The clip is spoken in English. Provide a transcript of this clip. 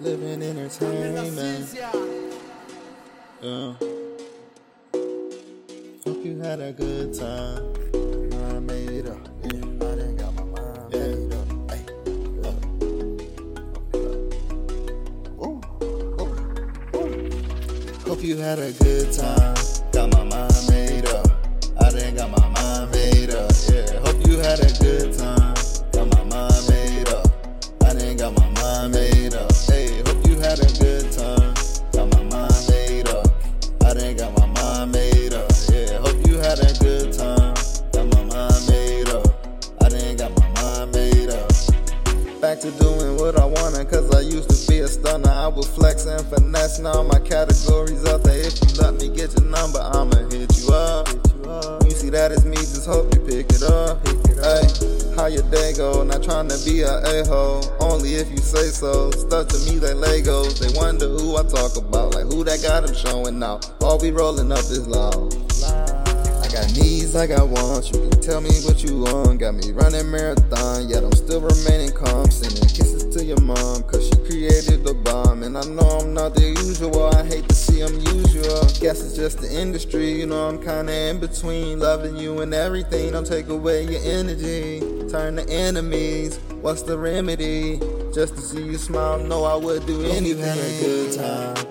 living entertainment. Yeah. Hope you had a good time. I made up. Yeah, I done got my mind made up. Ay. Ooh, ooh, ooh. Hope you had a good time. Got my mind to doing what I wanted, cause I used to be a stunner. I was flexing, finesse, now my categories up there. If you let me get your number, I'ma hit you up. You see that it's me, just hope you pick it up. Hey, how your day go? Not trying to be a a-hole, only if you say so. Stuck to me like Legos, they wonder who I talk about. Like who that got them showing out. All we rolling up is loud. I got needs, I got wants. You can tell me what you want. Got me running marathon, yet I'm still remaining calm. Sending kisses to your mom, cause she created the bomb. And I know I'm not the usual. I hate to see I'm usual. Guess it's just the industry, you know, I'm kinda in between. Loving you and everything. Don't take away your energy. Turn to enemies. What's the remedy? Just to see you smile, know I would do anything. You had a good time.